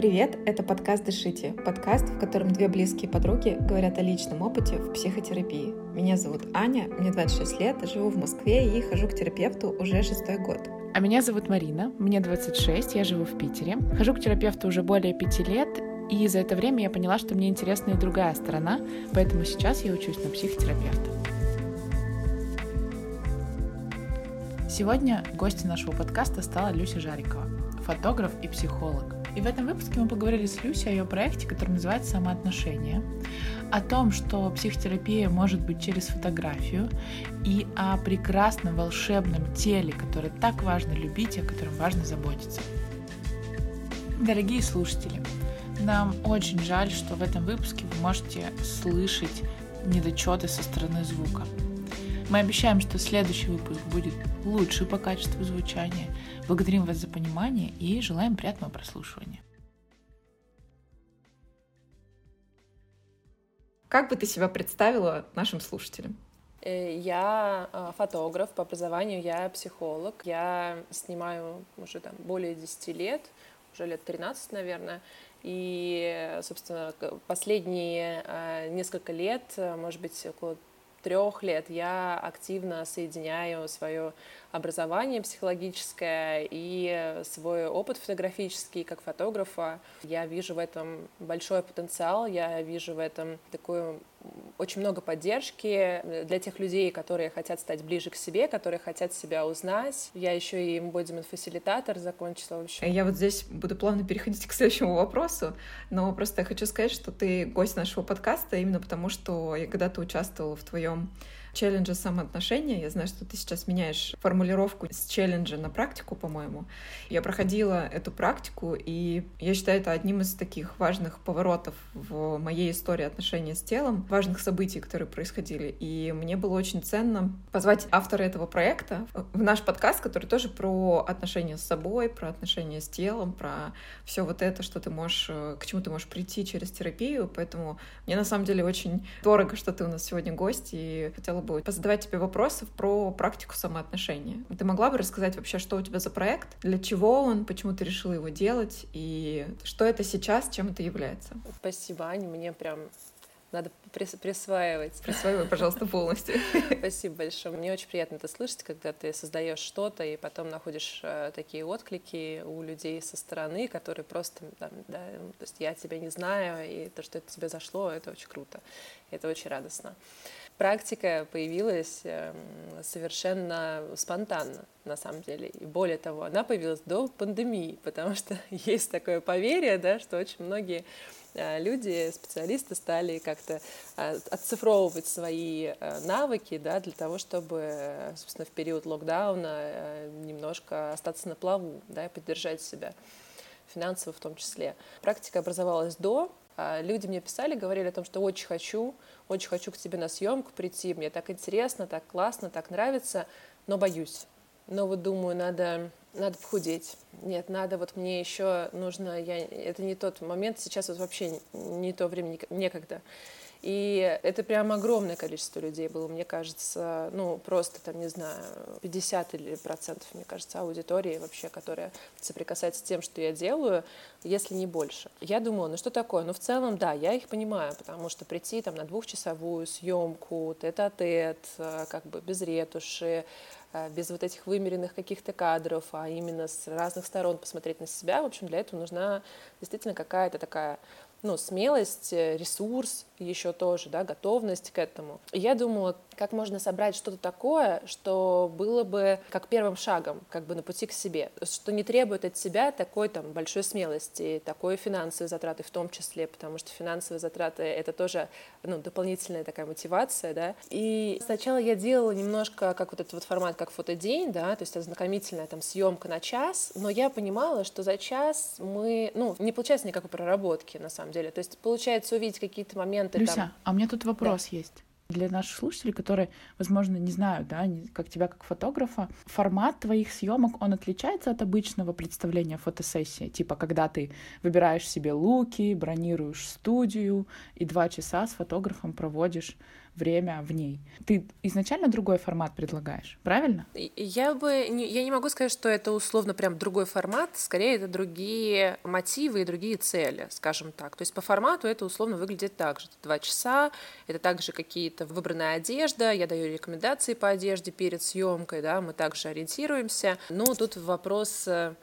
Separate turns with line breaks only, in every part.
Привет, это подкаст «Дышите», подкаст, в котором две близкие подруги говорят о личном опыте в психотерапии. Меня зовут Аня, мне 26 лет, живу в Москве и хожу к терапевту уже шестой год.
А меня зовут Марина, мне 26, я живу в Питере. Хожу к терапевту уже более пяти лет, и за это время я поняла, что мне интересна и другая сторона, поэтому сейчас я учусь на психотерапевта. Сегодня гостью нашего подкаста стала Люся Жарикова, фотограф и психолог. И в этом выпуске мы поговорили с Люсей о ее проекте, который называется «Самоотношения», о том, что психотерапия может быть через фотографию, и о прекрасном волшебном теле, которое так важно любить и о котором важно заботиться. Дорогие слушатели, нам очень жаль, что в этом выпуске вы можете слышать недочеты со стороны звука. Мы обещаем, что следующий выпуск будет лучше по качеству звучания. Благодарим вас за понимание и желаем приятного прослушивания.
Как бы ты себя представила нашим слушателям?
Э, я э, фотограф по образованию, я психолог. Я снимаю уже там более 10 лет, уже лет 13, наверное. И, собственно, последние э, несколько лет, может быть, около трех лет я активно соединяю свое образование психологическое и свой опыт фотографический как фотографа. Я вижу в этом большой потенциал, я вижу в этом такую очень много поддержки для тех людей, которые хотят стать ближе к себе, которые хотят себя узнать. Я еще и embodiment-фасилитатор закончила. В.
Я вот здесь буду плавно переходить к следующему вопросу, но просто я хочу сказать, что ты гость нашего подкаста именно потому, что я когда-то участвовала в твоем челленджа самоотношения. Я знаю, что ты сейчас меняешь формулировку с челленджа на практику, по-моему. Я проходила эту практику, и я считаю это одним из таких важных поворотов в моей истории отношения с телом, важных событий, которые происходили. И мне было очень ценно позвать автора этого проекта в наш подкаст, который тоже про отношения с собой, про отношения с телом, про все вот это, что ты можешь, к чему ты можешь прийти через терапию. Поэтому мне на самом деле очень дорого, что ты у нас сегодня гость, и хотела хотела бы позадавать тебе вопросов про практику самоотношения. Ты могла бы рассказать вообще, что у тебя за проект, для чего он, почему ты решила его делать, и что это сейчас, чем это является?
Спасибо, Аня, мне прям надо присваивать.
Присваивай, пожалуйста, полностью.
Спасибо большое. Мне очень приятно это слышать, когда ты создаешь что-то и потом находишь э, такие отклики у людей со стороны, которые просто, там, да, то есть я тебя не знаю, и то, что это тебе зашло, это очень круто, это очень радостно практика появилась эм, совершенно спонтанно, на самом деле. И более того, она появилась до пандемии, потому что есть такое поверье, да, что очень многие э, люди, специалисты стали как-то э, отцифровывать свои э, навыки да, для того, чтобы, собственно, в период локдауна немножко остаться на плаву да, и поддержать себя финансово в том числе. Практика образовалась до, люди мне писали, говорили о том, что очень хочу, очень хочу к тебе на съемку прийти, мне так интересно, так классно, так нравится, но боюсь. Но вот думаю, надо, надо похудеть. Нет, надо, вот мне еще нужно, я, это не тот момент, сейчас вот вообще не то время, некогда. И это прям огромное количество людей было, мне кажется, ну, просто там, не знаю, 50 или процентов, мне кажется, аудитории вообще, которая соприкасается с тем, что я делаю, если не больше. Я думала, ну что такое? Ну, в целом, да, я их понимаю, потому что прийти там на двухчасовую съемку, тет-а-тет, э, как бы без ретуши, э, без вот этих вымеренных каких-то кадров, а именно с разных сторон посмотреть на себя, в общем, для этого нужна действительно какая-то такая ну, смелость, э, ресурс еще тоже, да, готовность к этому. Я думала, как можно собрать что-то такое, что было бы как первым шагом, как бы на пути к себе, что не требует от себя такой там большой смелости, такой финансовой затраты в том числе, потому что финансовые затраты — это тоже ну, дополнительная такая мотивация, да. И сначала я делала немножко как вот этот вот формат, как фотодень, да, то есть ознакомительная там съемка на час, но я понимала, что за час мы, ну, не получается никакой проработки на самом деле, то есть получается увидеть какие-то моменты
Люся,
там...
а у меня тут вопрос да. есть для наших слушателей, которые, возможно, не знают, да, как тебя как фотографа, формат твоих съемок, он отличается от обычного представления фотосессии, типа когда ты выбираешь себе луки, бронируешь студию и два часа с фотографом проводишь время в ней. Ты изначально другой формат предлагаешь, правильно?
Я бы я не могу сказать, что это условно прям другой формат, скорее это другие мотивы и другие цели, скажем так. То есть по формату это условно выглядит так же. Это два часа, это также какие-то выбранная одежда, я даю рекомендации по одежде перед съемкой, да, мы также ориентируемся. Но тут вопрос э,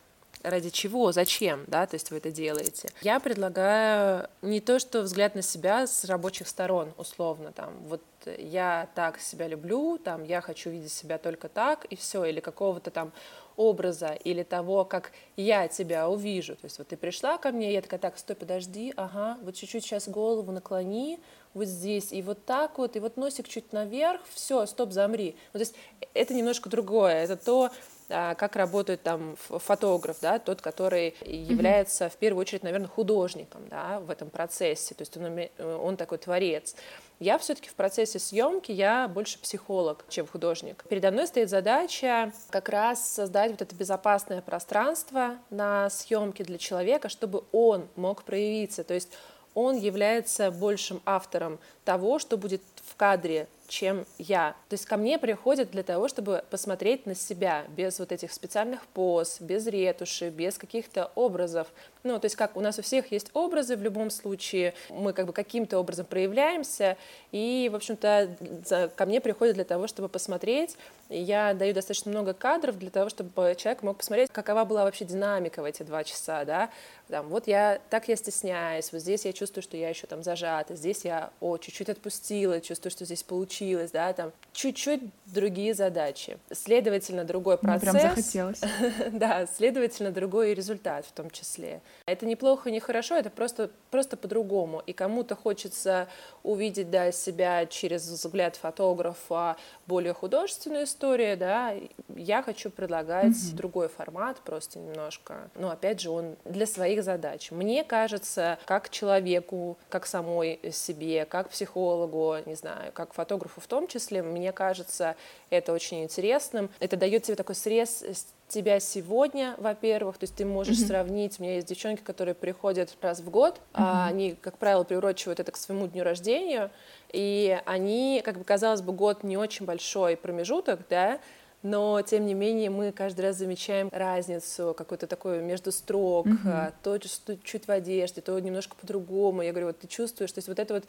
ради чего, зачем, да, то есть вы это делаете. Я предлагаю не то, что взгляд на себя с рабочих сторон, условно, там, вот я так себя люблю, там, я хочу видеть себя только так, и все, или какого-то там образа или того, как я тебя увижу. То есть вот ты пришла ко мне, я такая, так, стой, подожди, ага, вот чуть-чуть сейчас голову наклони, вот здесь, и вот так вот, и вот носик чуть наверх, все, стоп, замри. Ну, то есть это немножко другое, это то, как работает там фотограф, да, тот, который является mm-hmm. в первую очередь, наверное, художником, да, в этом процессе, то есть он, он такой творец. Я все-таки в процессе съемки, я больше психолог, чем художник. Передо мной стоит задача как раз создать вот это безопасное пространство на съемке для человека, чтобы он мог проявиться. То есть он является большим автором того, что будет в кадре чем я. То есть ко мне приходят для того, чтобы посмотреть на себя без вот этих специальных поз, без ретуши, без каких-то образов. Ну, то есть как у нас у всех есть образы в любом случае, мы как бы каким-то образом проявляемся, и, в общем-то, ко мне приходят для того, чтобы посмотреть. Я даю достаточно много кадров для того, чтобы человек мог посмотреть, какова была вообще динамика в эти два часа, да, там, вот я, так я стесняюсь, вот здесь я чувствую, что я еще там зажата, здесь я, о, чуть-чуть отпустила, чувствую, что здесь получилось, да, там, чуть-чуть другие задачи. Следовательно, другой процесс.
Мне прям захотелось.
да, следовательно, другой результат в том числе. Это неплохо, не хорошо, это просто, просто по-другому. И кому-то хочется увидеть, да, себя через взгляд фотографа более художественную историю, да, я хочу предлагать mm-hmm. другой формат, просто немножко. Но, опять же, он для своих задач. Мне кажется, как человеку, как самой себе, как психологу, не знаю, как фотографу в том числе, мне кажется, это очень интересным. Это дает тебе такой срез тебя сегодня, во-первых, то есть ты можешь mm-hmm. сравнить. У меня есть девчонки, которые приходят раз в год, mm-hmm. а они, как правило, приурочивают это к своему дню рождения, и они, как бы казалось бы, год не очень большой промежуток, да, но тем не менее мы каждый раз замечаем разницу какую-то такую между строк, mm-hmm. то что чуть в одежде, то немножко по-другому. Я говорю, вот ты чувствуешь, то есть вот это вот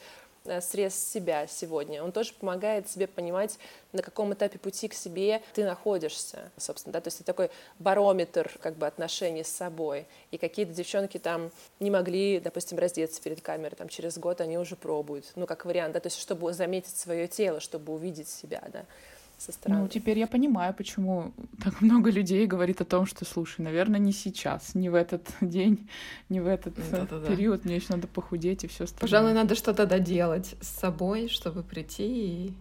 срез себя сегодня. Он тоже помогает тебе понимать, на каком этапе пути к себе ты находишься, собственно, да, то есть это такой барометр как бы отношений с собой. И какие-то девчонки там не могли, допустим, раздеться перед камерой, там через год они уже пробуют, ну, как вариант, да, то есть чтобы заметить свое тело, чтобы увидеть себя, да со стороны.
Ну, теперь я понимаю, почему так много людей говорит о том, что, слушай, наверное, не сейчас, не в этот день, не в этот да -да -да. период, мне еще надо похудеть и все остальное.
Пожалуй, надо что-то доделать с собой, чтобы прийти и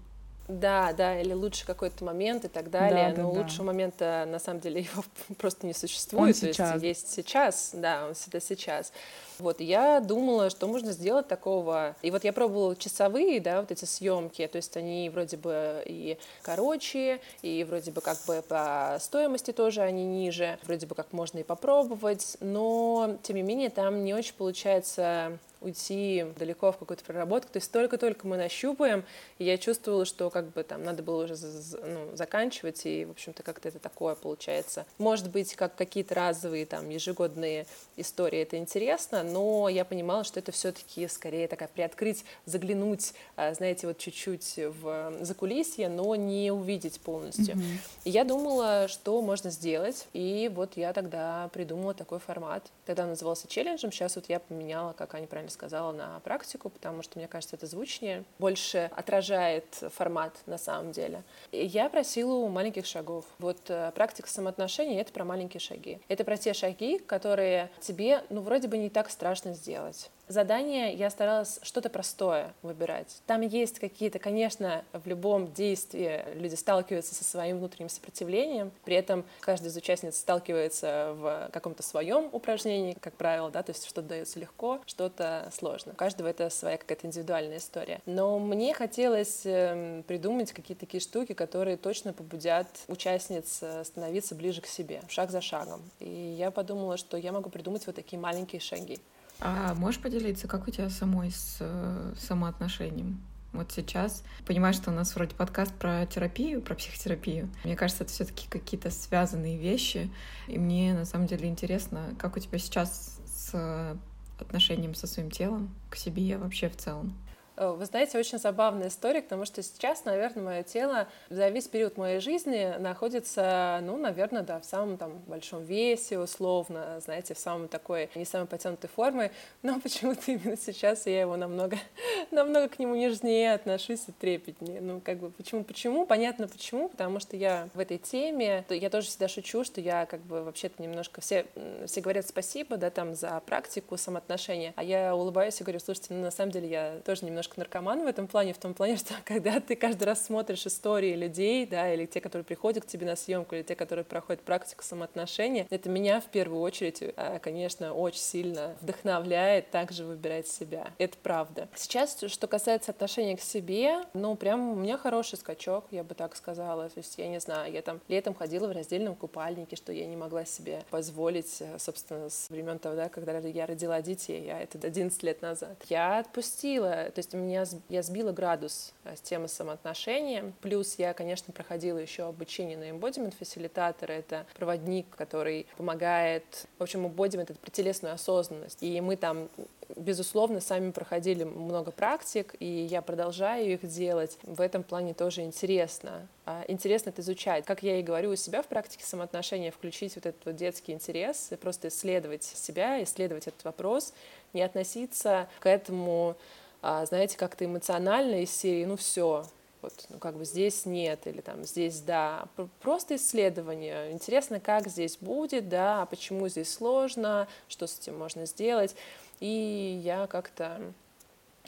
да, да, или лучше какой-то момент и так далее. Да, Но да, лучшего да. момента на самом деле его просто не существует. Он сейчас. То есть есть сейчас, да, он всегда сейчас. Вот, я думала, что можно сделать такого. И вот я пробовала часовые, да, вот эти съемки, то есть они вроде бы и короче, и вроде бы как бы по стоимости тоже они ниже, вроде бы как можно и попробовать, но тем не менее там не очень получается уйти далеко в какую-то проработку. То есть только-только мы нащупаем, и я чувствовала, что как бы там надо было уже ну, заканчивать, и, в общем-то, как-то это такое получается. Может быть, как какие-то разовые там ежегодные истории, это интересно, но я понимала, что это все-таки скорее такая приоткрыть, заглянуть, а, знаете, вот чуть-чуть в закулисье, но не увидеть полностью. Mm-hmm. И я думала, что можно сделать, и вот я тогда придумала такой формат. Тогда он назывался челленджем, сейчас вот я поменяла, как они правильно сказала, на практику, потому что мне кажется, это звучнее, больше отражает формат на самом деле. Я просила у маленьких шагов. Вот э, практика самоотношений — это про маленькие шаги. Это про те шаги, которые тебе, ну, вроде бы не так страшно сделать задание я старалась что-то простое выбирать. Там есть какие-то, конечно, в любом действии люди сталкиваются со своим внутренним сопротивлением, при этом каждый из участниц сталкивается в каком-то своем упражнении, как правило, да, то есть что-то дается легко, что-то сложно. У каждого это своя какая-то индивидуальная история. Но мне хотелось эм, придумать какие-то такие штуки, которые точно побудят участниц э, становиться ближе к себе, шаг за шагом. И я подумала, что я могу придумать вот такие маленькие шаги.
А можешь поделиться, как у тебя самой с э, самоотношением? вот сейчас. Понимаю, что у нас вроде подкаст про терапию, про психотерапию. Мне кажется, это все таки какие-то связанные вещи. И мне на самом деле интересно, как у тебя сейчас с отношением со своим телом, к себе вообще в целом.
Э, вы знаете, очень забавная история, потому что сейчас, наверное, мое тело за весь период моей жизни находится, ну, наверное, да, в самом там большом весе, условно, знаете, в самой такой не самой потянутой форме, но почему-то именно сейчас я его намного, намного к нему нежнее отношусь и трепетнее. Ну, как бы, почему, почему? Понятно, почему, потому что я в этой теме, я тоже всегда шучу, что я как бы вообще-то немножко, все, все говорят спасибо, да, там, за практику самоотношения, а я улыбаюсь и говорю, слушайте, ну, на самом деле я тоже немножко немножко наркоман в этом плане, в том плане, что когда ты каждый раз смотришь истории людей, да, или те, которые приходят к тебе на съемку, или те, которые проходят практику самоотношения, это меня в первую очередь, а, конечно, очень сильно вдохновляет также выбирать себя. Это правда. Сейчас, что касается отношения к себе, ну, прям у меня хороший скачок, я бы так сказала. То есть, я не знаю, я там летом ходила в раздельном купальнике, что я не могла себе позволить, э, собственно, с времен тогда, когда я родила детей, а это 11 лет назад. Я отпустила, то есть меня, я сбила градус э, с темы самоотношения. Плюс я, конечно, проходила еще обучение на embodiment фасилитатора. Это проводник, который помогает... В общем, embodiment — это телесную осознанность. И мы там безусловно, сами проходили много практик, и я продолжаю их делать. В этом плане тоже интересно. А, интересно это изучать. Как я и говорю у себя в практике самоотношения, включить вот этот вот детский интерес просто исследовать себя, исследовать этот вопрос, не относиться к этому знаете, как-то эмоционально из серии, ну все, вот, ну, как бы здесь нет, или там здесь да. Просто исследование. Интересно, как здесь будет, да, а почему здесь сложно, что с этим можно сделать. И я как-то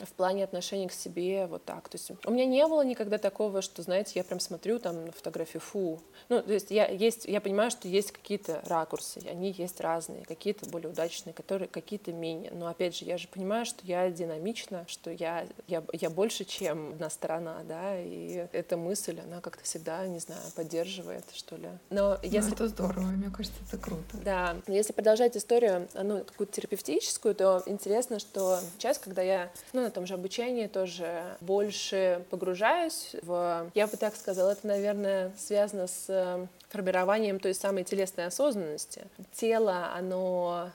в плане отношения к себе вот так. То есть у меня не было никогда такого, что, знаете, я прям смотрю там на фотографии, фу. Ну, то есть я, есть, я понимаю, что есть какие-то ракурсы, они есть разные, какие-то более удачные, которые какие-то менее. Но опять же, я же понимаю, что я динамична, что я, я, я больше, чем одна сторона, да, и эта мысль, она как-то всегда, не знаю, поддерживает, что ли.
Но ну, если... Ну, это здорово, мне кажется, это круто.
Да, если продолжать историю, ну, какую-то терапевтическую, то интересно, что сейчас, когда я, ну, на том же обучении тоже больше погружаюсь в... Я бы так сказала, это, наверное, связано с э, формированием той самой телесной осознанности. Тело, оно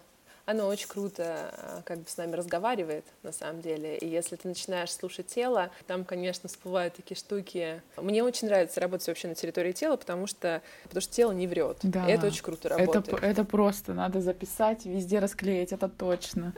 оно очень круто э, как бы с нами разговаривает на самом деле. И если ты начинаешь слушать тело, там, конечно, всплывают такие штуки. Мне очень нравится работать вообще на территории тела, потому что, потому что тело не врет. Да. И это очень круто работает.
Это, это просто надо записать, везде расклеить, это точно.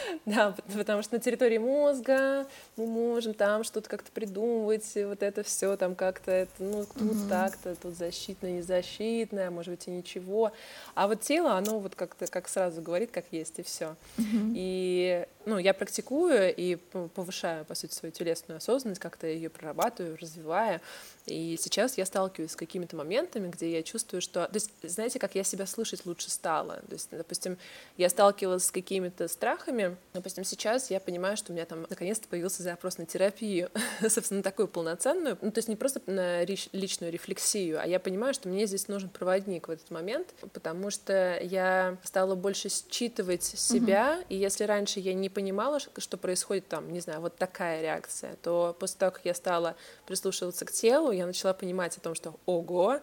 Да, потому что на территории мозга мы можем там что-то как-то придумывать, вот это все там как-то, это, ну, тут угу. так-то, тут защитное, незащитное, может быть, и ничего. А вот тело, оно вот как-то, как сразу говорит, как есть, и все. Угу. И, ну, я практикую и повышаю, по сути, свою телесную осознанность, как-то ее прорабатываю, развиваю. И сейчас я сталкиваюсь с какими-то моментами, где я чувствую, что... То есть, знаете, как я себя слышать лучше стала? То есть, допустим, я сталкивалась с какими-то страхами, допустим, сейчас я понимаю, что у меня там наконец-то появился запрос на терапию, собственно, такую полноценную, ну, то есть не просто на личную рефлексию, а я понимаю, что мне здесь нужен проводник в этот момент, потому что я стала больше считывать себя, угу. и если раньше я не понимала, что происходит там, не знаю, вот такая реакция, то после того, как я стала прислушиваться к телу, я начала понимать о том, что ого,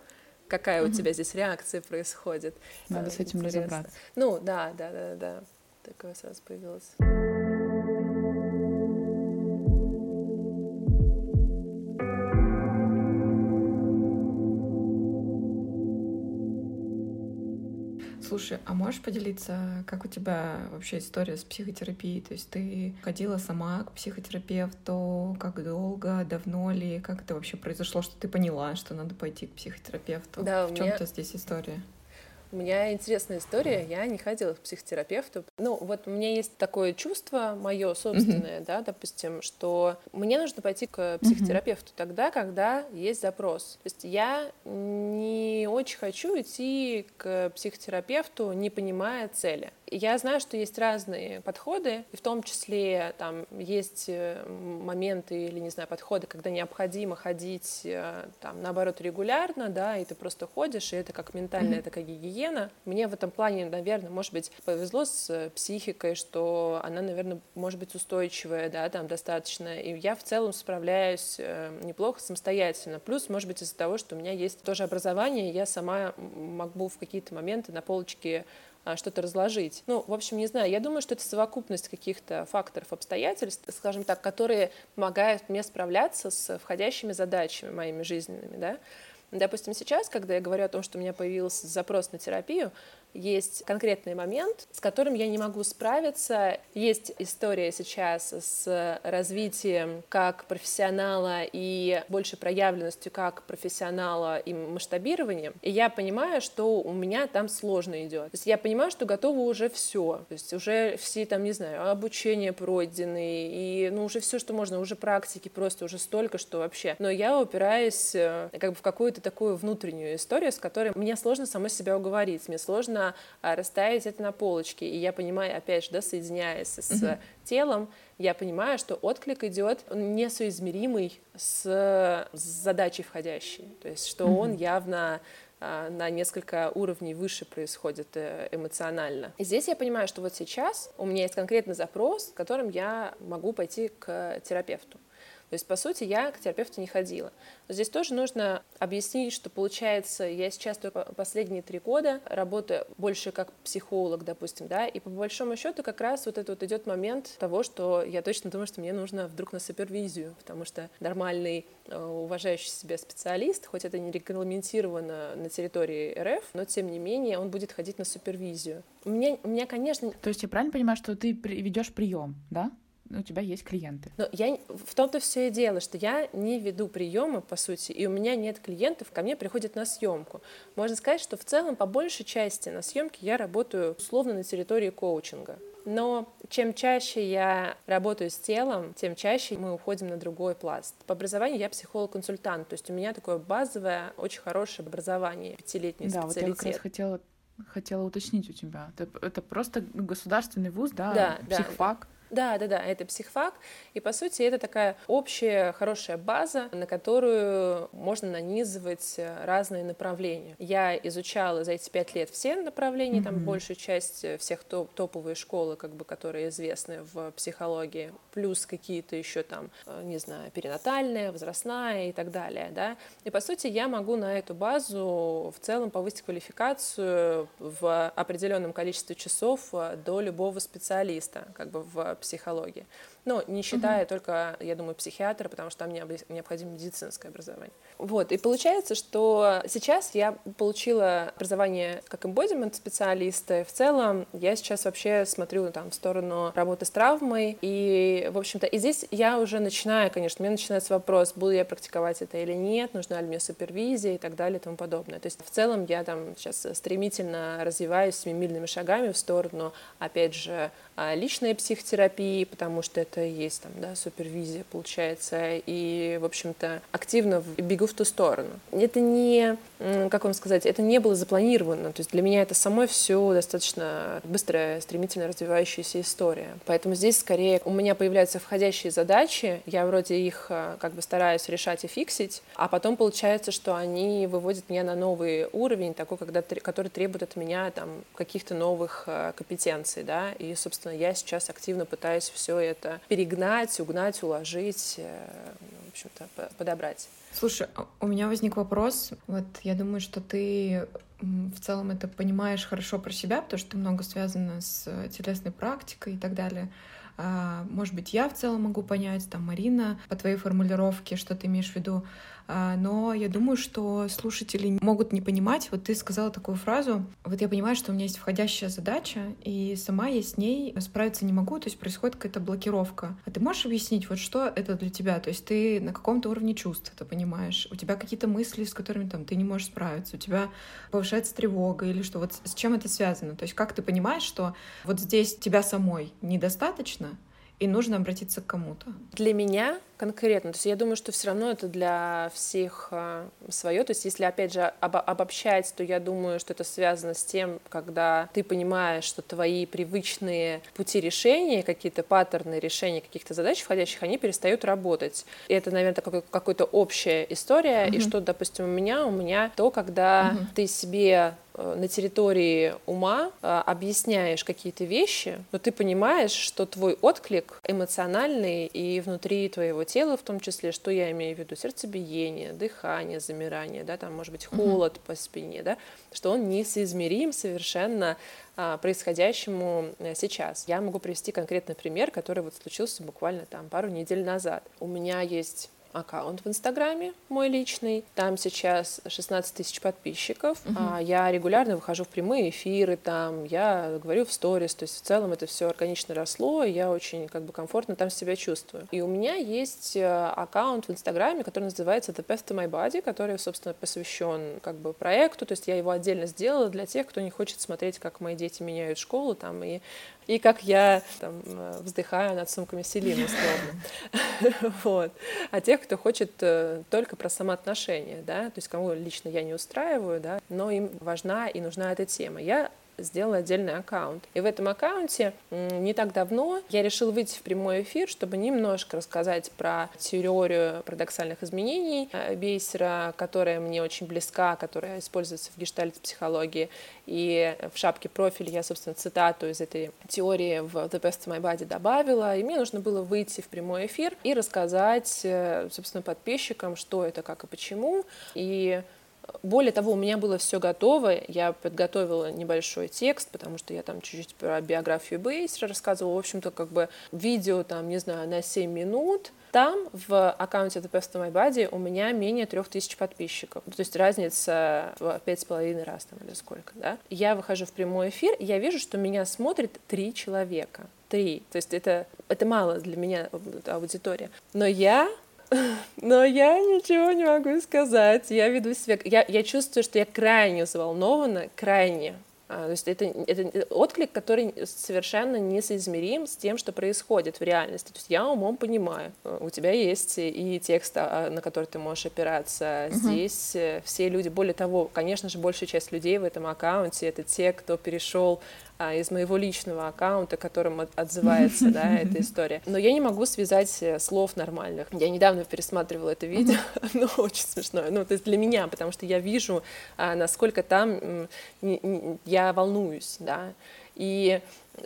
какая у тебя здесь реакция происходит.
Надо с этим Интересно. разобраться.
Ну, да, да, да, да. Такое сразу появилось.
Слушай, а можешь поделиться, как у тебя вообще история с психотерапией? То есть ты ходила сама к психотерапевту, как долго, давно ли, как это вообще произошло, что ты поняла, что надо пойти к психотерапевту? Да, в чем-то меня... здесь история?
У меня интересная история. Я не ходила к психотерапевту. Ну, вот у меня есть такое чувство мое собственное, mm-hmm. да, допустим, что мне нужно пойти к психотерапевту mm-hmm. тогда, когда есть запрос. То есть я не очень хочу идти к психотерапевту, не понимая цели. Я знаю, что есть разные подходы, и в том числе там есть э, моменты или, не знаю, подходы, когда необходимо ходить, э, там, наоборот, регулярно, да, и ты просто ходишь, и это как ментальная mm-hmm. такая гигиена, гигиена. Мне в этом плане, наверное, может быть, повезло с психикой, что она, наверное, может быть устойчивая, да, там достаточно. И я в целом справляюсь э, неплохо самостоятельно. Плюс, может быть, из-за того, что у меня есть тоже образование, я сама могу в какие-то моменты на полочке а, что-то разложить. Ну, в общем, не знаю, я думаю, что это совокупность каких-то факторов, обстоятельств, скажем так, которые помогают мне справляться с входящими задачами моими жизненными, да. Допустим, сейчас, когда я говорю о том, что у меня появился запрос на терапию, есть конкретный момент, с которым я не могу справиться. Есть история сейчас с развитием как профессионала и больше проявленностью как профессионала и масштабированием. И я понимаю, что у меня там сложно идет. То есть я понимаю, что готова уже все. То есть уже все там, не знаю, обучение пройдены, и ну уже все, что можно, уже практики просто уже столько, что вообще. Но я упираюсь э, как бы в какую-то такую внутреннюю историю, с которой мне сложно самой себя уговорить. Мне сложно а, расставить это на полочке. И я понимаю, опять же, да, соединяясь с mm-hmm. телом, я понимаю, что отклик идет несоизмеримый с, с задачей входящей. То есть, что mm-hmm. он явно а, на несколько уровней выше происходит э, эмоционально. И здесь я понимаю, что вот сейчас у меня есть конкретный запрос, которым я могу пойти к терапевту. То есть, по сути, я к терапевту не ходила. Но здесь тоже нужно объяснить, что, получается, я сейчас только последние три года работаю больше как психолог, допустим, да, и по большому счету как раз вот это вот идет момент того, что я точно думаю, что мне нужно вдруг на супервизию, потому что нормальный, э, уважающий себя специалист, хоть это не регламентировано на территории РФ, но тем не менее он будет ходить на супервизию. У меня, у меня конечно...
То есть я правильно понимаю, что ты ведешь прием, да? У тебя есть клиенты.
Но я в том-то все и дело, что я не веду приемы, по сути, и у меня нет клиентов, ко мне приходят на съемку. Можно сказать, что в целом по большей части на съемке я работаю условно на территории коучинга. Но чем чаще я работаю с телом, тем чаще мы уходим на другой пласт. По образованию я психолог-консультант, то есть у меня такое базовое, очень хорошее образование, пятилетний
да,
специалитет.
Да, вот я как раз хотела хотела уточнить у тебя. Это, это просто государственный вуз, да, да психфак. Да.
Да, да, да, это психфак, и по сути это такая общая хорошая база, на которую можно нанизывать э, разные направления. Я изучала за эти пять лет все направления, mm-hmm. там большую часть э, всех топ топовые школы, как бы, которые известны в психологии, плюс какие-то еще там, э, не знаю, перинатальная, возрастная и так далее, да. И по сути я могу на эту базу в целом повысить квалификацию в определенном количестве часов до любого специалиста, как бы в психологии. Ну, не считая угу. только, я думаю, психиатра, потому что там необходимо медицинское образование. Вот, и получается, что сейчас я получила образование как embodiment специалиста. В целом я сейчас вообще смотрю ну, там в сторону работы с травмой. И, в общем-то, и здесь я уже начинаю, конечно, у меня начинается вопрос, буду я практиковать это или нет, нужна ли мне супервизия и так далее и тому подобное. То есть в целом я там сейчас стремительно развиваюсь семимильными шагами в сторону, опять же, а, личной психотерапии, потому что это есть там, да, супервизия, получается, и, в общем-то, активно бегу в ту сторону. Это не, как вам сказать, это не было запланировано, то есть для меня это самой все достаточно быстрая, стремительно развивающаяся история. Поэтому здесь скорее у меня появляются входящие задачи, я вроде их а, как бы стараюсь решать и фиксить, а потом получается, что они выводят меня на новый уровень, такой, когда, который требует от меня там каких-то новых а, компетенций, да, и, собственно, я сейчас активно пытаюсь все это перегнать, угнать, уложить, э, в общем-то, подобрать.
Слушай, а у меня возник вопрос. Вот я думаю, что ты в целом это понимаешь хорошо про себя, потому что ты много связана с э, телесной практикой и так далее. А, может быть, я в целом могу понять, там, Марина, по твоей формулировке, что ты имеешь в виду. А, но я думаю, что слушатели могут не понимать. Вот ты сказала такую фразу. Вот я понимаю, что у меня есть входящая задача, и сама я с ней справиться не могу, то есть происходит какая-то блокировка. А ты можешь объяснить, вот что это для тебя? То есть ты на каком-то уровне чувств это понимаешь? У тебя какие-то мысли, с которыми там ты не можешь справиться? У тебя повышается тревога или что? Вот с чем это связано? То есть как ты понимаешь, что вот здесь тебя самой недостаточно, и нужно обратиться к кому-то.
Для меня конкретно. То есть я думаю, что все равно это для всех а, свое. То есть если, опять же, об, обобщать, то я думаю, что это связано с тем, когда ты понимаешь, что твои привычные пути решения, какие-то паттерны решения каких-то задач входящих, они перестают работать. И это, наверное, такая какая-то общая история. Mm-hmm. И что, допустим, у меня, у меня то, когда mm-hmm. ты себе Э, на территории ума э, объясняешь какие-то вещи, но ты понимаешь, что твой отклик эмоциональный и внутри твоего тела, в том числе, что я имею в виду, сердцебиение, дыхание, замирание, да, там может быть холод mm-hmm. по спине, да, что он несоизмерим совершенно а, происходящему э, сейчас. Я могу привести конкретный пример, который вот случился буквально там пару недель назад. У меня есть аккаунт в Инстаграме, мой личный. Там сейчас 16 тысяч подписчиков. Uh-huh. А я регулярно выхожу в прямые эфиры, там я говорю в сторис. То есть в целом это все органично росло, и я очень как бы комфортно там себя чувствую. И у меня есть э, аккаунт в Инстаграме, который называется The Best of My Body, который, собственно, посвящен как бы проекту. То есть я его отдельно сделала для тех, кто не хочет смотреть, как мои дети меняют школу там и и как я там, э, вздыхаю над сумками Селины, условно. вот. А тех, кто хочет э, только про самоотношения, да, то есть кому лично я не устраиваю, да, но им важна и нужна эта тема. Я сделала отдельный аккаунт. И в этом аккаунте не так давно я решила выйти в прямой эфир, чтобы немножко рассказать про теорию парадоксальных изменений э, Бейсера, которая мне очень близка, которая используется в гештальт-психологии. И в шапке профиля я, собственно, цитату из этой теории в The Best of My Body добавила. И мне нужно было выйти в прямой эфир и рассказать, э, собственно, подписчикам, что это, как и почему. И более того, у меня было все готово, я подготовила небольшой текст, потому что я там чуть-чуть про биографию Бейсера рассказывала, в общем-то, как бы видео там, не знаю, на 7 минут, там в аккаунте The Best of My Body у меня менее трех тысяч подписчиков. То есть разница в пять с половиной раз там или сколько, да. Я выхожу в прямой эфир, и я вижу, что меня смотрит три человека. Три. То есть это, это мало для меня аудитория. Но я но я ничего не могу сказать. Я веду себя... Я, я чувствую, что я крайне взволнована, крайне. А, то есть это, это отклик, который совершенно несоизмерим с тем, что происходит в реальности. То есть я умом понимаю, э, у тебя есть и текст, а, на который ты можешь опираться. Uh-huh. Здесь э, все люди, более того, конечно же, большая часть людей в этом аккаунте это те, кто перешел а, из моего личного аккаунта, которым отзывается, да, эта история. Но я не могу связать э, слов нормальных. Я недавно пересматривала это видео, оно очень смешное. Ну, то есть для меня, потому что я вижу, а, насколько там я волнуюсь, да. И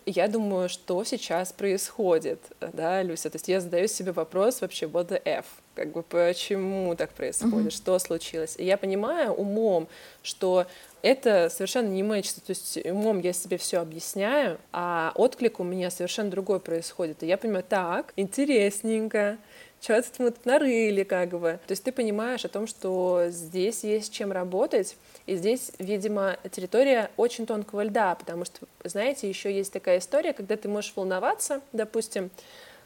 я думаю, что сейчас происходит, да, Люся? То есть я задаю себе вопрос вообще, what the F? Как бы почему так происходит, mm-hmm. что случилось? И я понимаю умом, что это совершенно не мэчится. То есть умом я себе все объясняю, а отклик у меня совершенно другой происходит. И я понимаю, так, интересненько, что-то мы тут нарыли, как бы. То есть ты понимаешь о том, что здесь есть чем работать, и здесь, видимо, территория очень тонкого льда, потому что, знаете, еще есть такая история, когда ты можешь волноваться, допустим,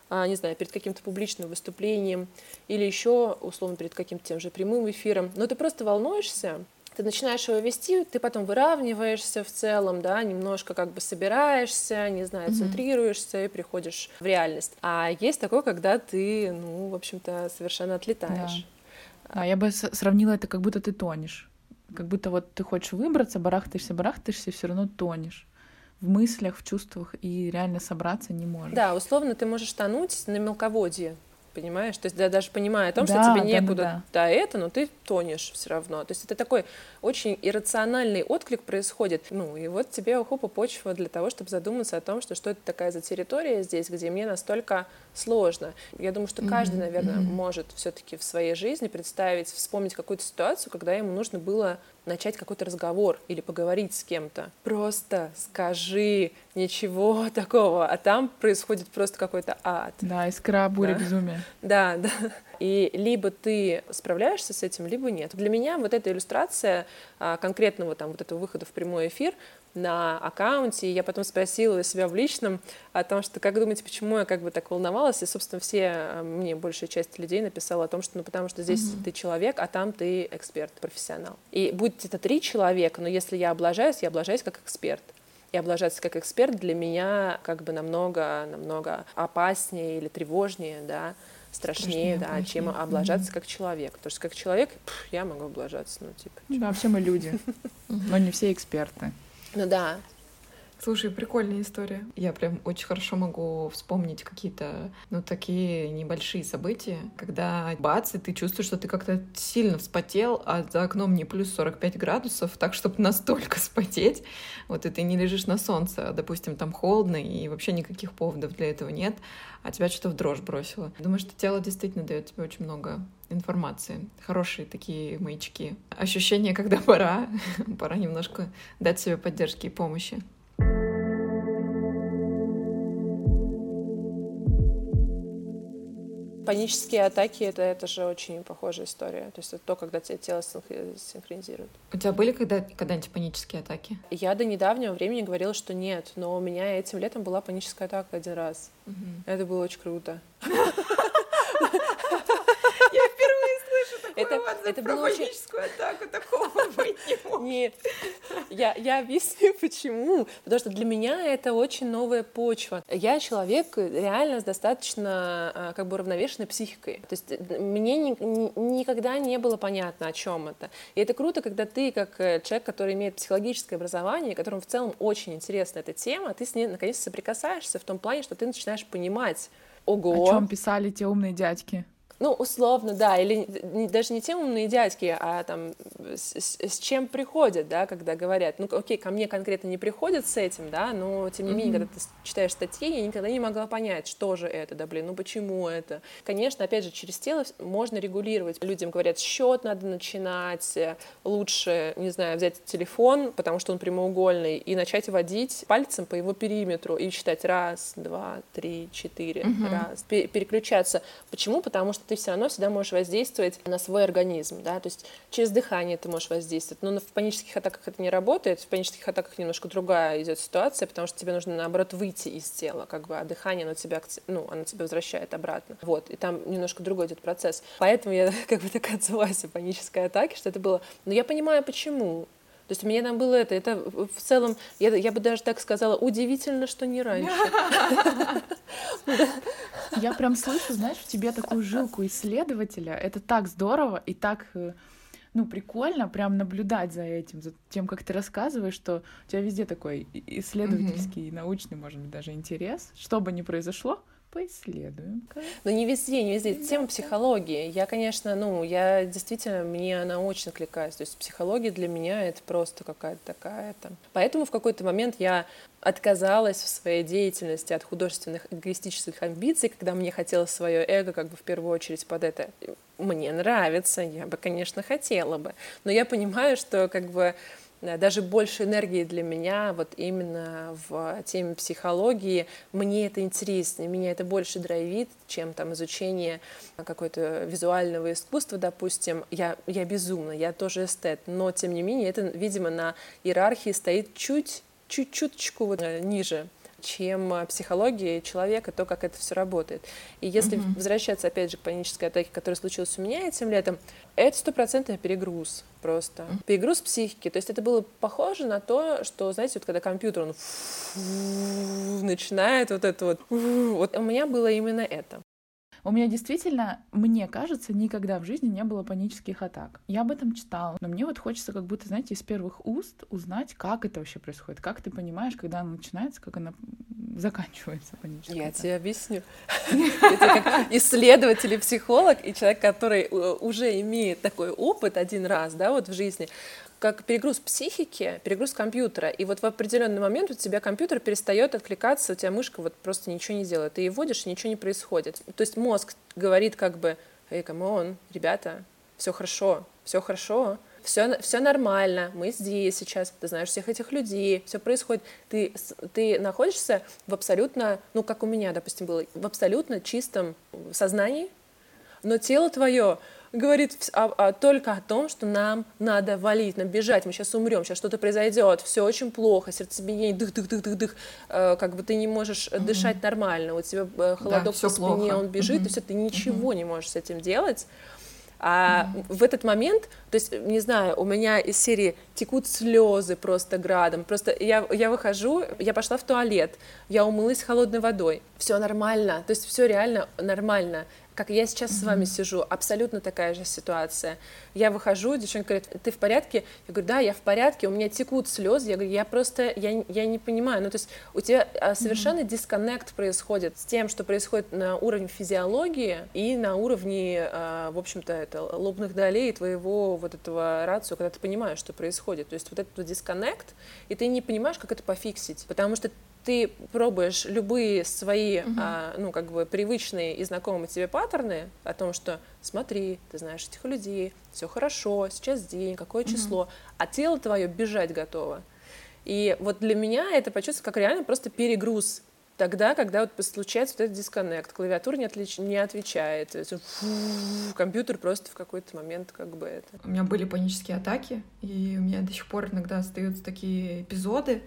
а, не знаю, перед каким-то публичным выступлением или еще, условно, перед каким-то тем же прямым эфиром, но ты просто волнуешься, ты начинаешь его вести, ты потом выравниваешься в целом, да, немножко как бы собираешься, не знаю, центрируешься и приходишь в реальность. А есть такое, когда ты, ну, в общем-то, совершенно отлетаешь.
Да. да, я бы сравнила это, как будто ты тонешь. Как будто вот ты хочешь выбраться, барахтаешься, барахтаешься, все равно тонешь в мыслях, в чувствах и реально собраться не можешь.
Да, условно ты можешь тонуть на мелководье, понимаешь? То есть да, даже понимая о том, да, что тебе некуда да, да, да. это, но ты тонешь все равно. То есть это такой очень иррациональный отклик происходит. Ну и вот тебе хопа почва для того, чтобы задуматься о том, что что это такая за территория здесь, где мне настолько сложно. Я думаю, что каждый, наверное, mm-hmm. может все-таки в своей жизни представить, вспомнить какую-то ситуацию, когда ему нужно было начать какой-то разговор или поговорить с кем-то. Просто скажи, ничего такого, а там происходит просто какой-то ад.
Да, искра, буря, да. безумие.
Да, да. И либо ты справляешься с этим, либо нет. Для меня вот эта иллюстрация а, конкретного там вот этого выхода в прямой эфир на аккаунте, и я потом спросила себя в личном о том, что как думаете, почему я как бы так волновалась, и, собственно, все, а, мне большая часть людей написала о том, что ну потому что здесь mm-hmm. ты человек, а там ты эксперт, профессионал. И будет это три человека, но если я облажаюсь, я облажаюсь как эксперт и облажаться как эксперт для меня как бы намного, намного опаснее или тревожнее, да, страшнее, да, чем облажаться как человек. Потому что как человек пф, я могу облажаться, ну типа.
Да, все мы люди, но не все эксперты.
Ну да,
Слушай, прикольная история. Я прям очень хорошо могу вспомнить какие-то, ну, такие небольшие события, когда бац, и ты чувствуешь, что ты как-то сильно вспотел, а за окном не плюс 45 градусов, так, чтобы настолько спотеть. Вот, и ты не лежишь на солнце, а, допустим, там холодно, и вообще никаких поводов для этого нет, а тебя что-то в дрожь бросило. Думаю, что тело действительно дает тебе очень много информации. Хорошие такие маячки. Ощущение, когда пора, пора немножко дать себе поддержки и помощи.
Панические атаки это, это же очень похожая история. То есть это то, когда тебе тело синхронизирует.
У тебя были когда, когда-нибудь панические атаки?
Я до недавнего времени говорила, что нет, но у меня этим летом была паническая атака один раз. Угу. Это было очень круто.
это, это было очень... атаку, такого быть не может.
Нет, я, я объясню, почему. Потому что для меня это очень новая почва. Я человек реально с достаточно а, как бы уравновешенной психикой. То есть э, мне ни, никогда не было понятно, о чем это. И это круто, когда ты, как э, человек, который имеет психологическое образование, которому в целом очень интересна эта тема, ты с ней наконец соприкасаешься в том плане, что ты начинаешь понимать, Ого.
О чем писали те умные дядьки?
Ну, условно, да, или не, даже не те умные дядьки, а там с, с, чем приходят, да, когда говорят, ну, окей, ко мне конкретно не приходят с этим, да, но тем не менее, mm-hmm. когда ты читаешь статьи, я никогда не могла понять, что же это, да, блин, ну почему это. Конечно, опять же, через тело можно регулировать. Людям говорят, счет надо начинать, лучше, не знаю, взять телефон, потому что он прямоугольный, и начать водить пальцем по его периметру и считать раз, два, три, четыре, mm-hmm. раз, переключаться. Почему? Потому что ты все равно всегда можешь воздействовать на свой организм, да, то есть через дыхание ты можешь воздействовать, но в панических атаках это не работает, в панических атаках немножко другая идет ситуация, потому что тебе нужно, наоборот, выйти из тела, как бы, а дыхание, оно тебя, ну, оно тебя возвращает обратно, вот, и там немножко другой идет процесс, поэтому я как бы так отзываюсь о панической атаке, что это было, но я понимаю, почему, то есть у меня там было это, это в целом, я, я бы даже так сказала, удивительно, что не раньше.
Я прям слышу, знаешь, в тебе такую жилку исследователя. Это так здорово и так э, ну, прикольно прям наблюдать за этим, за тем, как ты рассказываешь, что у тебя везде такой исследовательский, научный, может быть, даже интерес. Что бы ни произошло, поисследуем.
Но не везде, не везде. Тема психологии. Я, конечно, ну, я действительно, мне она очень откликается. То есть психология для меня это просто какая-то такая там. Поэтому в какой-то момент я отказалась в своей деятельности от художественных эгоистических амбиций, когда мне хотелось свое эго как бы в первую очередь под это. Мне нравится, я бы, конечно, хотела бы. Но я понимаю, что как бы даже больше энергии для меня вот именно в теме психологии. Мне это интереснее, меня это больше драйвит, чем там изучение какой-то визуального искусства, допустим. Я, я безумно, я тоже эстет, но тем не менее это, видимо, на иерархии стоит чуть чуть-чуточку вот э, ниже чем э, психология человека, то, как это все работает. И если mm-hmm. возвращаться, опять же, к панической атаке, которая случилась у меня этим летом, это стопроцентный перегруз просто. Перегруз психики. То есть это было похоже на то, что, знаете, вот когда компьютер, он начинает вот это вот... Вот у меня было именно это.
У меня действительно, мне кажется, никогда в жизни не было панических атак. Я об этом читала, но мне вот хочется как будто, знаете, из первых уст узнать, как это вообще происходит, как ты понимаешь, когда она начинается, как она заканчивается паническая
Я тебе объясню. Это как исследователь и психолог, и человек, который э, уже имеет такой опыт один раз, да, вот в жизни, как перегруз психики, перегруз компьютера. И вот в определенный момент у тебя компьютер перестает откликаться, у тебя мышка вот просто ничего не делает. Ты ее вводишь, и ничего не происходит. То есть мозг говорит как бы, эй, come on, ребята, все хорошо, все хорошо, все, все нормально, мы здесь сейчас, ты знаешь всех этих людей, все происходит. Ты, ты находишься в абсолютно, ну, как у меня, допустим, было, в абсолютно чистом сознании, но тело твое говорит а, а, только о том, что нам надо валить, нам бежать, мы сейчас умрем, сейчас что-то произойдет, все очень плохо, сердцебиение, дых, дых, дых, дых, дых, э, как бы ты не можешь mm-hmm. дышать нормально, у тебя э, холодок да, по спине, плохо. он бежит, mm-hmm. и все, ты ничего mm-hmm. не можешь с этим делать. А mm-hmm. в этот момент, то есть, не знаю, у меня из серии текут слезы просто градом. Просто я, я выхожу, я пошла в туалет, я умылась холодной водой. Все нормально, то есть все реально нормально как я сейчас mm-hmm. с вами сижу, абсолютно такая же ситуация. Я выхожу, девчонка говорит, ты в порядке? Я говорю, да, я в порядке, у меня текут слезы. Я говорю, я просто, я, я не понимаю. Ну, то есть у тебя а, совершенно mm-hmm. дисконнект происходит с тем, что происходит на уровне физиологии и на уровне, а, в общем-то, это лобных долей твоего вот этого рацию, когда ты понимаешь, что происходит. То есть вот этот дисконнект, и ты не понимаешь, как это пофиксить, потому что ты пробуешь любые свои, угу. а, ну, как бы привычные и знакомые тебе паттерны о том, что смотри, ты знаешь этих людей, все хорошо, сейчас день, какое угу. число, а тело твое бежать готово. И вот для меня это почувствовать как реально просто перегруз тогда, когда вот случается вот этот дисконнект, клавиатура не, отлич... не отвечает, фу, компьютер просто в какой-то момент как бы это.
У меня были панические атаки, и у меня до сих пор иногда остаются такие эпизоды,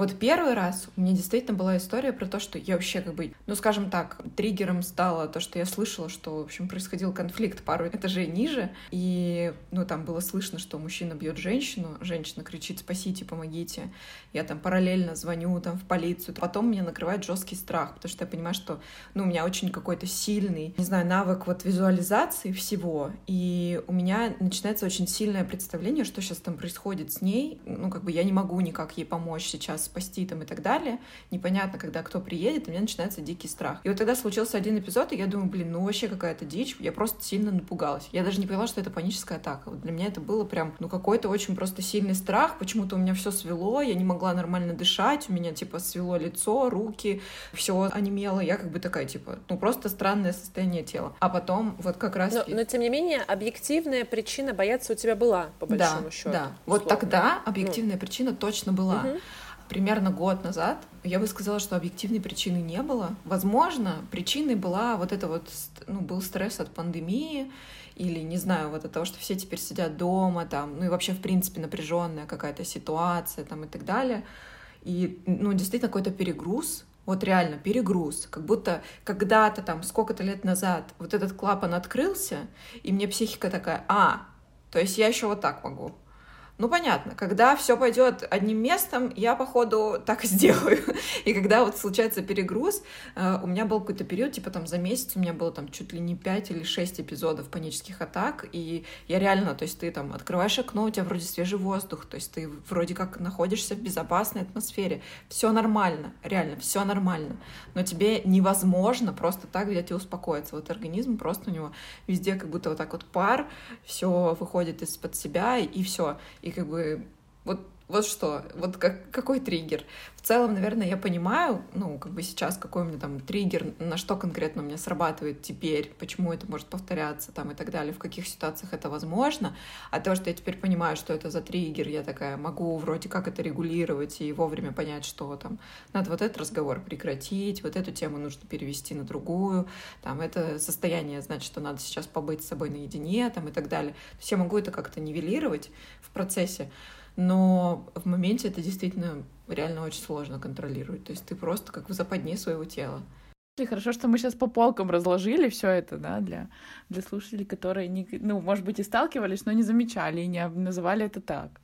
вот первый раз у меня действительно была история про то, что я вообще как бы, ну скажем так, триггером стало то, что я слышала, что, в общем, происходил конфликт пару этажей ниже, и, ну, там было слышно, что мужчина бьет женщину, женщина кричит «спасите, помогите», я там параллельно звоню там в полицию, потом меня накрывает жесткий страх, потому что я понимаю, что, ну, у меня очень какой-то сильный, не знаю, навык вот визуализации всего, и у меня начинается очень сильное представление, что сейчас там происходит с ней, ну, как бы я не могу никак ей помочь сейчас, спасти там и так далее. Непонятно, когда кто приедет, и у меня начинается дикий страх. И вот тогда случился один эпизод, и я думаю, блин, ну вообще какая-то дичь. Я просто сильно напугалась. Я даже не поняла, что это паническая атака. Вот для меня это было прям, ну какой-то очень просто сильный страх. Почему-то у меня все свело, я не могла нормально дышать, у меня типа свело лицо, руки, все онемело. Я как бы такая, типа, ну просто странное состояние тела. А потом вот как раз...
Но, но тем не менее, объективная причина бояться у тебя была, по большому
да,
счету.
Да, условно. вот тогда объективная ну. причина точно была. Угу примерно год назад, я бы сказала, что объективной причины не было. Возможно, причиной была вот это вот, ну, был стресс от пандемии, или, не знаю, вот от того, что все теперь сидят дома, там, ну и вообще, в принципе, напряженная какая-то ситуация, там, и так далее. И, ну, действительно, какой-то перегруз, вот реально перегруз, как будто когда-то там, сколько-то лет назад вот этот клапан открылся, и мне психика такая, а, то есть я еще вот так могу. Ну, понятно, когда все пойдет одним местом, я, походу, так и сделаю. И когда вот случается перегруз, э, у меня был какой-то период, типа там за месяц у меня было там чуть ли не 5 или 6 эпизодов панических атак, и я реально, то есть ты там открываешь окно, у тебя вроде свежий воздух, то есть ты вроде как находишься в безопасной атмосфере, все нормально, реально, все нормально, но тебе невозможно просто так взять и успокоиться. Вот организм просто у него везде как будто вот так вот пар, все выходит из-под себя, и все. И и как бы вот вот что, вот как, какой триггер. В целом, наверное, я понимаю, ну, как бы сейчас, какой у меня там триггер, на что конкретно у меня срабатывает теперь, почему это может повторяться там и так далее, в каких ситуациях это возможно. А то, что я теперь понимаю, что это за триггер, я такая могу вроде как это регулировать и вовремя понять, что там надо вот этот разговор прекратить, вот эту тему нужно перевести на другую, там это состояние, значит, что надо сейчас побыть с собой наедине, там и так далее. То есть я могу это как-то нивелировать в процессе, но в моменте это действительно реально очень сложно контролировать. То есть ты просто как в западне своего тела.
Хорошо, что мы сейчас по полкам разложили все это, да, для, для слушателей, которые, не, ну, может быть, и сталкивались, но не замечали и не называли это так.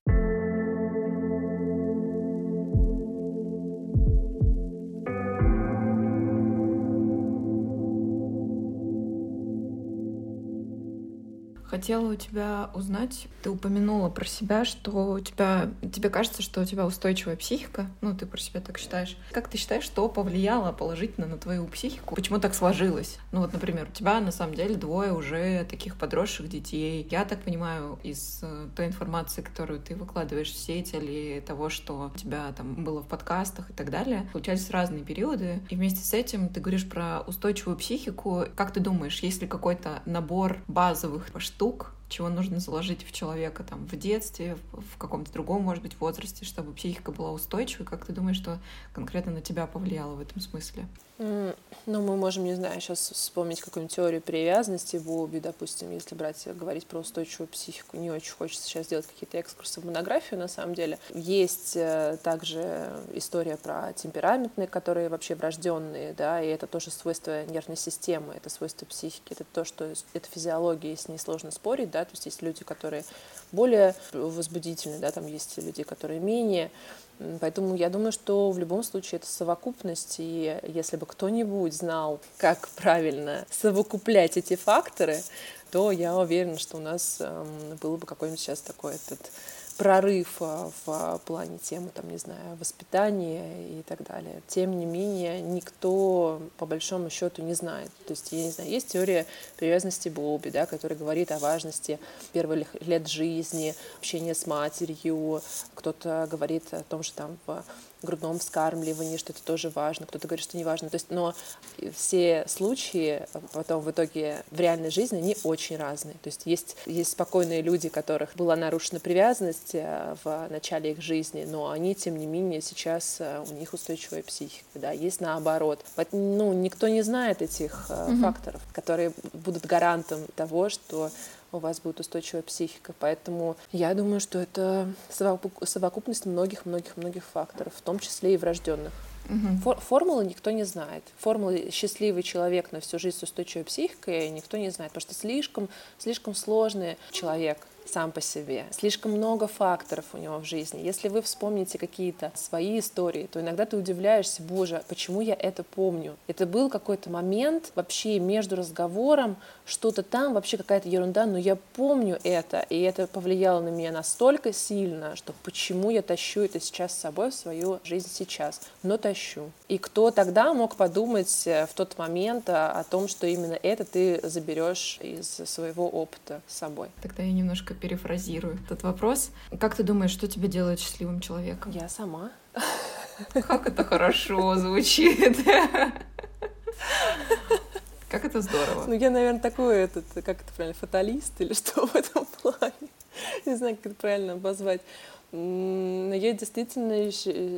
Хотела у тебя узнать, ты упомянула про себя, что у тебя, тебе кажется, что у тебя устойчивая психика, ну, ты про себя так считаешь. Как ты считаешь, что повлияло положительно на твою психику? Почему так сложилось? Ну, вот, например, у тебя на самом деле двое уже таких подросших детей. Я так понимаю, из э, той информации, которую ты выкладываешь в сеть или того, что у тебя там было в подкастах и так далее, случались разные периоды. И вместе с этим ты говоришь про устойчивую психику. Как ты думаешь, есть ли какой-то набор базовых штук, штук, чего нужно заложить в человека там в детстве, в каком-то другом, может быть, возрасте, чтобы психика была устойчивой. Как ты думаешь, что конкретно на тебя повлияло в этом смысле?
Ну, мы можем, не знаю, сейчас вспомнить какую-нибудь теорию привязанности в Уби, допустим, если брать, говорить про устойчивую психику. Не очень хочется сейчас делать какие-то экскурсы в монографию, на самом деле. Есть э, также история про темпераментные, которые вообще врожденные, да, и это тоже свойство нервной системы, это свойство психики, это то, что это физиология, и с ней сложно спорить, да, то есть есть люди, которые более возбудительные, да, там есть люди, которые менее. Поэтому я думаю, что в любом случае это совокупность, и если бы кто-нибудь знал, как правильно совокуплять эти факторы, то я уверена, что у нас эм, было бы какой-нибудь сейчас такой этот прорыв а, в а, плане темы, там, не знаю, воспитания и так далее. Тем не менее, никто по большому счету не знает. То есть, я не знаю, есть теория привязанности Бобби, да, которая говорит о важности первых лет жизни, общения с матерью. Кто-то говорит о том, что там в грудном вскармливании, что это тоже важно, кто-то говорит, что не важно. То есть, но все случаи потом в итоге в реальной жизни, они очень разные. То есть есть, есть спокойные люди, которых была нарушена привязанность э, в начале их жизни, но они, тем не менее, сейчас э, у них устойчивая психика. Да? Есть наоборот. Ну, никто не знает этих угу. факторов, которые будут гарантом того, что у вас будет устойчивая психика. Поэтому я думаю, что это совокупность многих-многих-многих факторов, в том числе и врожденных. Угу. формулы никто не знает. Формулы счастливый человек на всю жизнь с устойчивой психикой никто не знает, потому что слишком, слишком сложный человек сам по себе. Слишком много факторов у него в жизни. Если вы вспомните какие-то свои истории, то иногда ты удивляешься, боже, почему я это помню? Это был какой-то момент вообще между разговором, что-то там, вообще какая-то ерунда, но я помню это, и это повлияло на меня настолько сильно, что почему я тащу это сейчас с собой в свою жизнь сейчас, но тащу. И кто тогда мог подумать э, в тот момент о том, что именно это ты заберешь из своего опыта с собой?
Тогда я немножко перефразирую этот вопрос. Как ты думаешь, что тебя делает счастливым человеком?
Я сама.
Как это хорошо звучит. Как это здорово.
Ну, я, наверное, такой, этот, как это правильно, фаталист или что в этом плане. Не знаю, как это правильно обозвать. Я действительно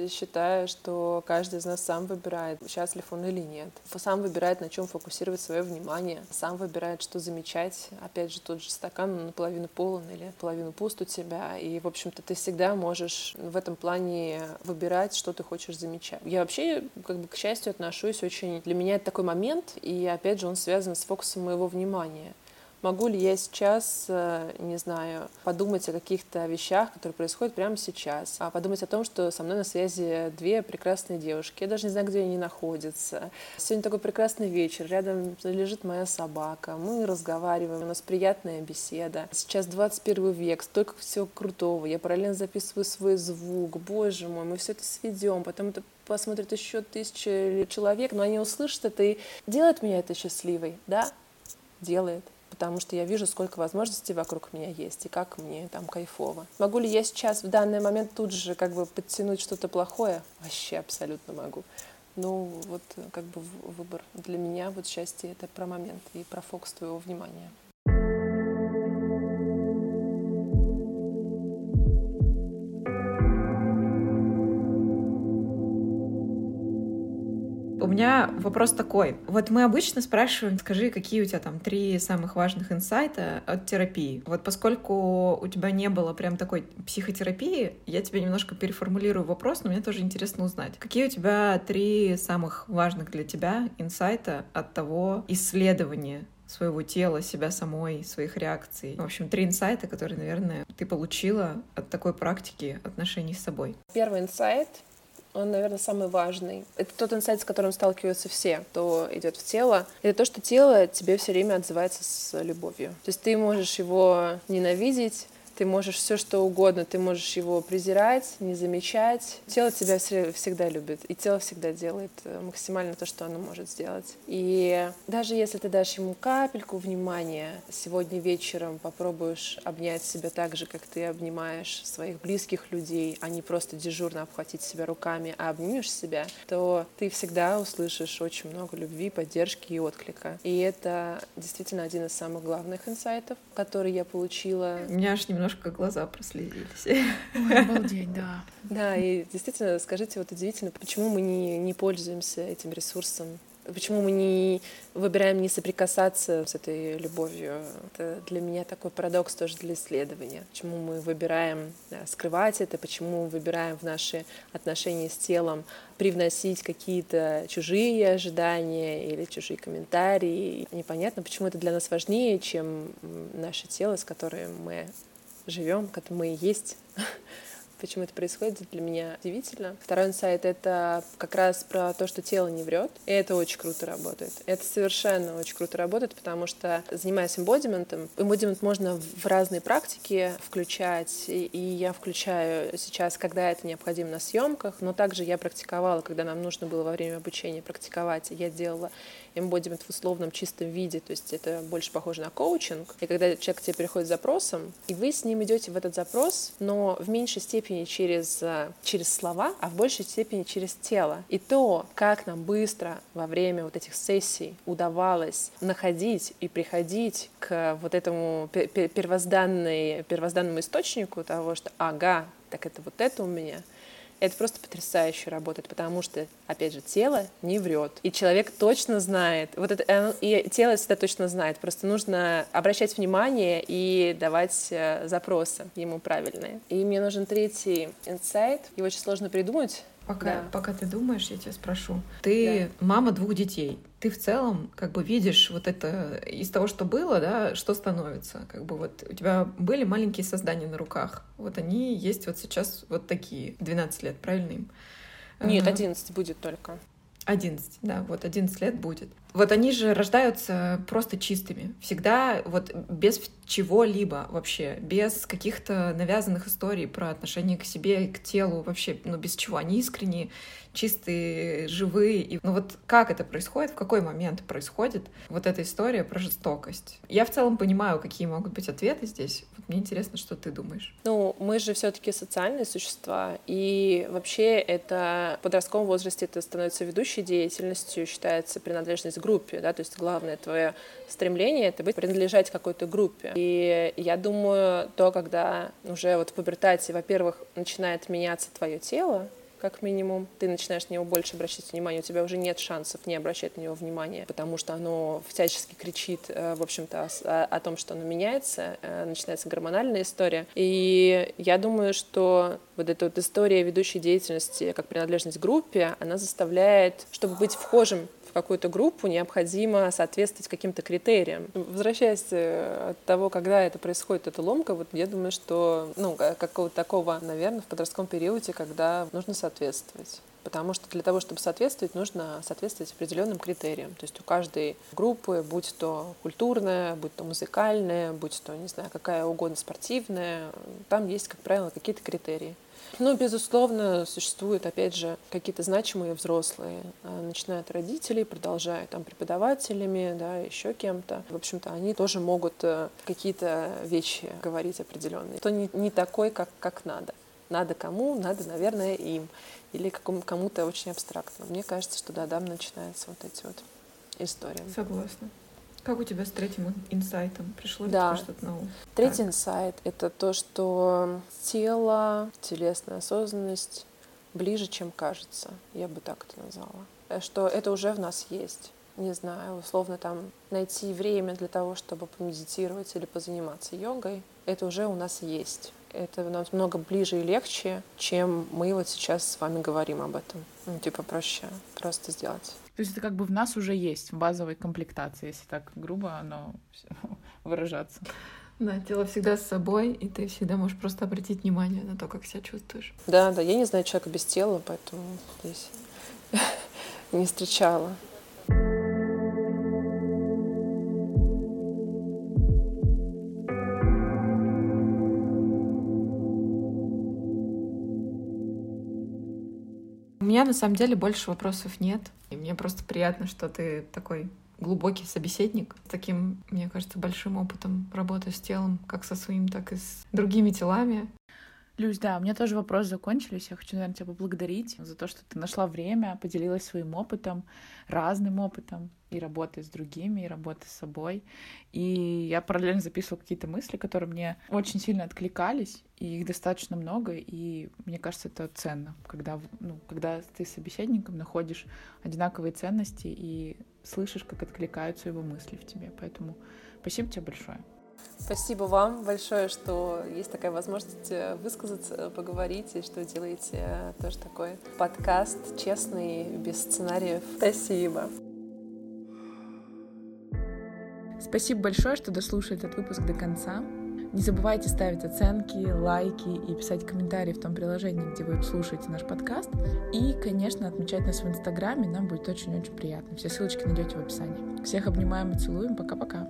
считаю, что каждый из нас сам выбирает, счастлив он или нет. Сам выбирает, на чем фокусировать свое внимание, сам выбирает, что замечать. Опять же, тот же стакан наполовину полон или наполовину пуст у тебя. И, в общем-то, ты всегда можешь в этом плане выбирать, что ты хочешь замечать. Я вообще, как бы, к счастью, отношусь очень... Для меня это такой момент, и, опять же, он связан с фокусом моего внимания. Могу ли я сейчас, э, не знаю, подумать о каких-то вещах, которые происходят прямо сейчас, а подумать о том, что со мной на связи две прекрасные девушки, я даже не знаю, где они находятся. Сегодня такой прекрасный вечер, рядом лежит моя собака, мы разговариваем, у нас приятная беседа. Сейчас 21 век, столько всего крутого, я параллельно записываю свой звук, боже мой, мы все это сведем, потом это посмотрят еще тысячи человек, но они услышат это и делает меня это счастливой, да? Делает потому что я вижу, сколько возможностей вокруг меня есть и как мне там кайфово. Могу ли я сейчас в данный момент тут же как бы подтянуть что-то плохое? Вообще абсолютно могу. Ну, вот как бы выбор для меня, вот счастье — это про момент и про фокус твоего внимания.
Меня вопрос такой. Вот мы обычно спрашиваем, скажи, какие у тебя там три самых важных инсайта от терапии. Вот поскольку у тебя не было прям такой психотерапии, я тебе немножко переформулирую вопрос, но мне тоже интересно узнать. Какие у тебя три самых важных для тебя инсайта от того исследования своего тела, себя самой, своих реакций. В общем, три инсайта, которые, наверное, ты получила от такой практики отношений с собой.
Первый инсайт он, наверное, самый важный. Это тот инсайт, с которым сталкиваются все, кто идет в тело. Это то, что тело тебе все время отзывается с любовью. То есть ты можешь его ненавидеть, ты можешь все что угодно, ты можешь его презирать, не замечать. Тело тебя всегда любит, и тело всегда делает э, максимально то, что оно может сделать. И даже если ты дашь ему капельку внимания, сегодня вечером попробуешь обнять себя так же, как ты обнимаешь своих близких людей, а не просто дежурно обхватить себя руками, а обнимешь себя, то ты всегда услышишь очень много любви, поддержки и отклика. И это действительно один из самых главных инсайтов, который я получила.
Меня аж немного немножко глаза прослезились.
Ой, обалдеть, да.
Да, и действительно, скажите, вот удивительно, почему мы не, не пользуемся этим ресурсом Почему мы не выбираем не соприкасаться с этой любовью? Это для меня такой парадокс тоже для исследования. Почему мы выбираем да, скрывать это, почему мы выбираем в наши отношения с телом привносить какие-то чужие ожидания или чужие комментарии. Непонятно, почему это для нас важнее, чем наше тело, с которым мы живем, к этому мы и есть. Почему это происходит, для меня удивительно. Второй инсайт — это как раз про то, что тело не врет, и это очень круто работает. Это совершенно очень круто работает, потому что, занимаясь эмбодиментом, эмбодимент можно в разные практики включать, и я включаю сейчас, когда это необходимо на съемках, но также я практиковала, когда нам нужно было во время обучения практиковать, я делала эмбодимент в условном чистом виде, то есть это больше похоже на коучинг. И когда человек к тебе приходит с запросом, и вы с ним идете в этот запрос, но в меньшей степени через, э, через слова, а в большей степени через тело. И то, как нам быстро во время вот этих сессий удавалось находить и приходить к вот этому первозданной, первозданному источнику того, что ага, так это вот это у меня — это просто потрясающе работает, потому что, опять же, тело не врет. И человек точно знает, вот это, и тело всегда точно знает, просто нужно обращать внимание и давать э, запросы ему правильные. И мне нужен третий инсайт, его очень сложно придумать,
Пока, да. пока ты думаешь, я тебя спрошу. Ты да. мама двух детей. Ты в целом как бы видишь вот это из того, что было, да, что становится. Как бы вот у тебя были маленькие создания на руках. Вот они есть вот сейчас вот такие. 12 лет, правильно им?
Нет, 11 будет только.
11, да, вот 11 лет будет. Вот они же рождаются просто чистыми. Всегда вот без чего-либо вообще, без каких-то навязанных историй про отношение к себе, к телу вообще, ну без чего. Они искренние, чистые, живые. И, ну вот как это происходит, в какой момент происходит вот эта история про жестокость? Я в целом понимаю, какие могут быть ответы здесь. Вот мне интересно, что ты думаешь.
Ну, мы же все таки социальные существа, и вообще это в подростковом возрасте это становится ведущей деятельностью, считается принадлежность к группе, да, то есть главное твое стремление — это быть, принадлежать какой-то группе. И я думаю, то, когда уже вот в пубертате, во-первых, начинает меняться твое тело, как минимум. Ты начинаешь на него больше обращать внимание, у тебя уже нет шансов не обращать на него внимания, потому что оно всячески кричит, э, в общем-то, о, о том, что оно меняется, э, начинается гормональная история. И я думаю, что вот эта вот история ведущей деятельности как принадлежность группе, она заставляет, чтобы быть вхожим какую-то группу необходимо соответствовать каким-то критериям. Возвращаясь э, от того, когда это происходит, эта ломка, вот я думаю, что ну, какого-то такого, наверное, в подростковом периоде, когда нужно соответствовать. Потому что для того, чтобы соответствовать, нужно соответствовать определенным критериям. То есть у каждой группы, будь то культурная, будь то музыкальная, будь то, не знаю, какая угодно спортивная, там есть, как правило, какие-то критерии. Ну, безусловно, существуют, опять же, какие-то значимые взрослые, а, начиная от родителей, продолжая там преподавателями, да, еще кем-то. В общем-то, они тоже могут э, какие-то вещи говорить определенные. То не, не такой, как, как надо. Надо кому? Надо, наверное, им. Или кому-то очень абстрактному. Мне кажется, что да, там начинаются вот эти вот истории.
Согласна. Как у тебя с третьим инсайтом? Пришло да. что-то на ум?
Третий так. инсайт — это то, что тело, телесная осознанность ближе, чем кажется. Я бы так это назвала. Э, что это уже в нас есть. Не знаю, условно там найти время для того, чтобы помедитировать или позаниматься йогой, это уже у нас есть. Это намного ближе и легче, чем мы вот сейчас с вами говорим об этом. Ну, типа проще просто сделать.
То есть это как бы в нас уже есть, в базовой комплектации, если так грубо оно выражаться.
Да, тело всегда с собой, и ты всегда можешь просто обратить внимание на то, как себя чувствуешь.
Да, да, я не знаю человека без тела, поэтому здесь не встречала.
На самом деле больше вопросов нет. И мне просто приятно, что ты такой глубокий собеседник с таким, мне кажется, большим опытом работы с телом, как со своим, так и с другими телами.
Люсь, да, у меня тоже вопросы закончились. Я хочу, наверное, тебя поблагодарить за то, что ты нашла время, поделилась своим опытом, разным опытом, и работы с другими, и работы с собой. И я параллельно записывала какие-то мысли, которые мне очень сильно откликались, и их достаточно много, и мне кажется, это ценно, когда, ну, когда ты с собеседником находишь одинаковые ценности и слышишь, как откликаются его мысли в тебе. Поэтому спасибо тебе большое.
Спасибо вам большое, что есть такая возможность э, высказаться, поговорить, и что делаете э, тоже такой подкаст честный, без сценариев. Спасибо.
Спасибо большое, что дослушали этот выпуск до конца. Не забывайте ставить оценки, лайки и писать комментарии в том приложении, где вы слушаете наш подкаст. И, конечно, отмечать нас в Инстаграме, нам будет очень-очень приятно. Все ссылочки найдете в описании. Всех обнимаем и целуем. Пока-пока.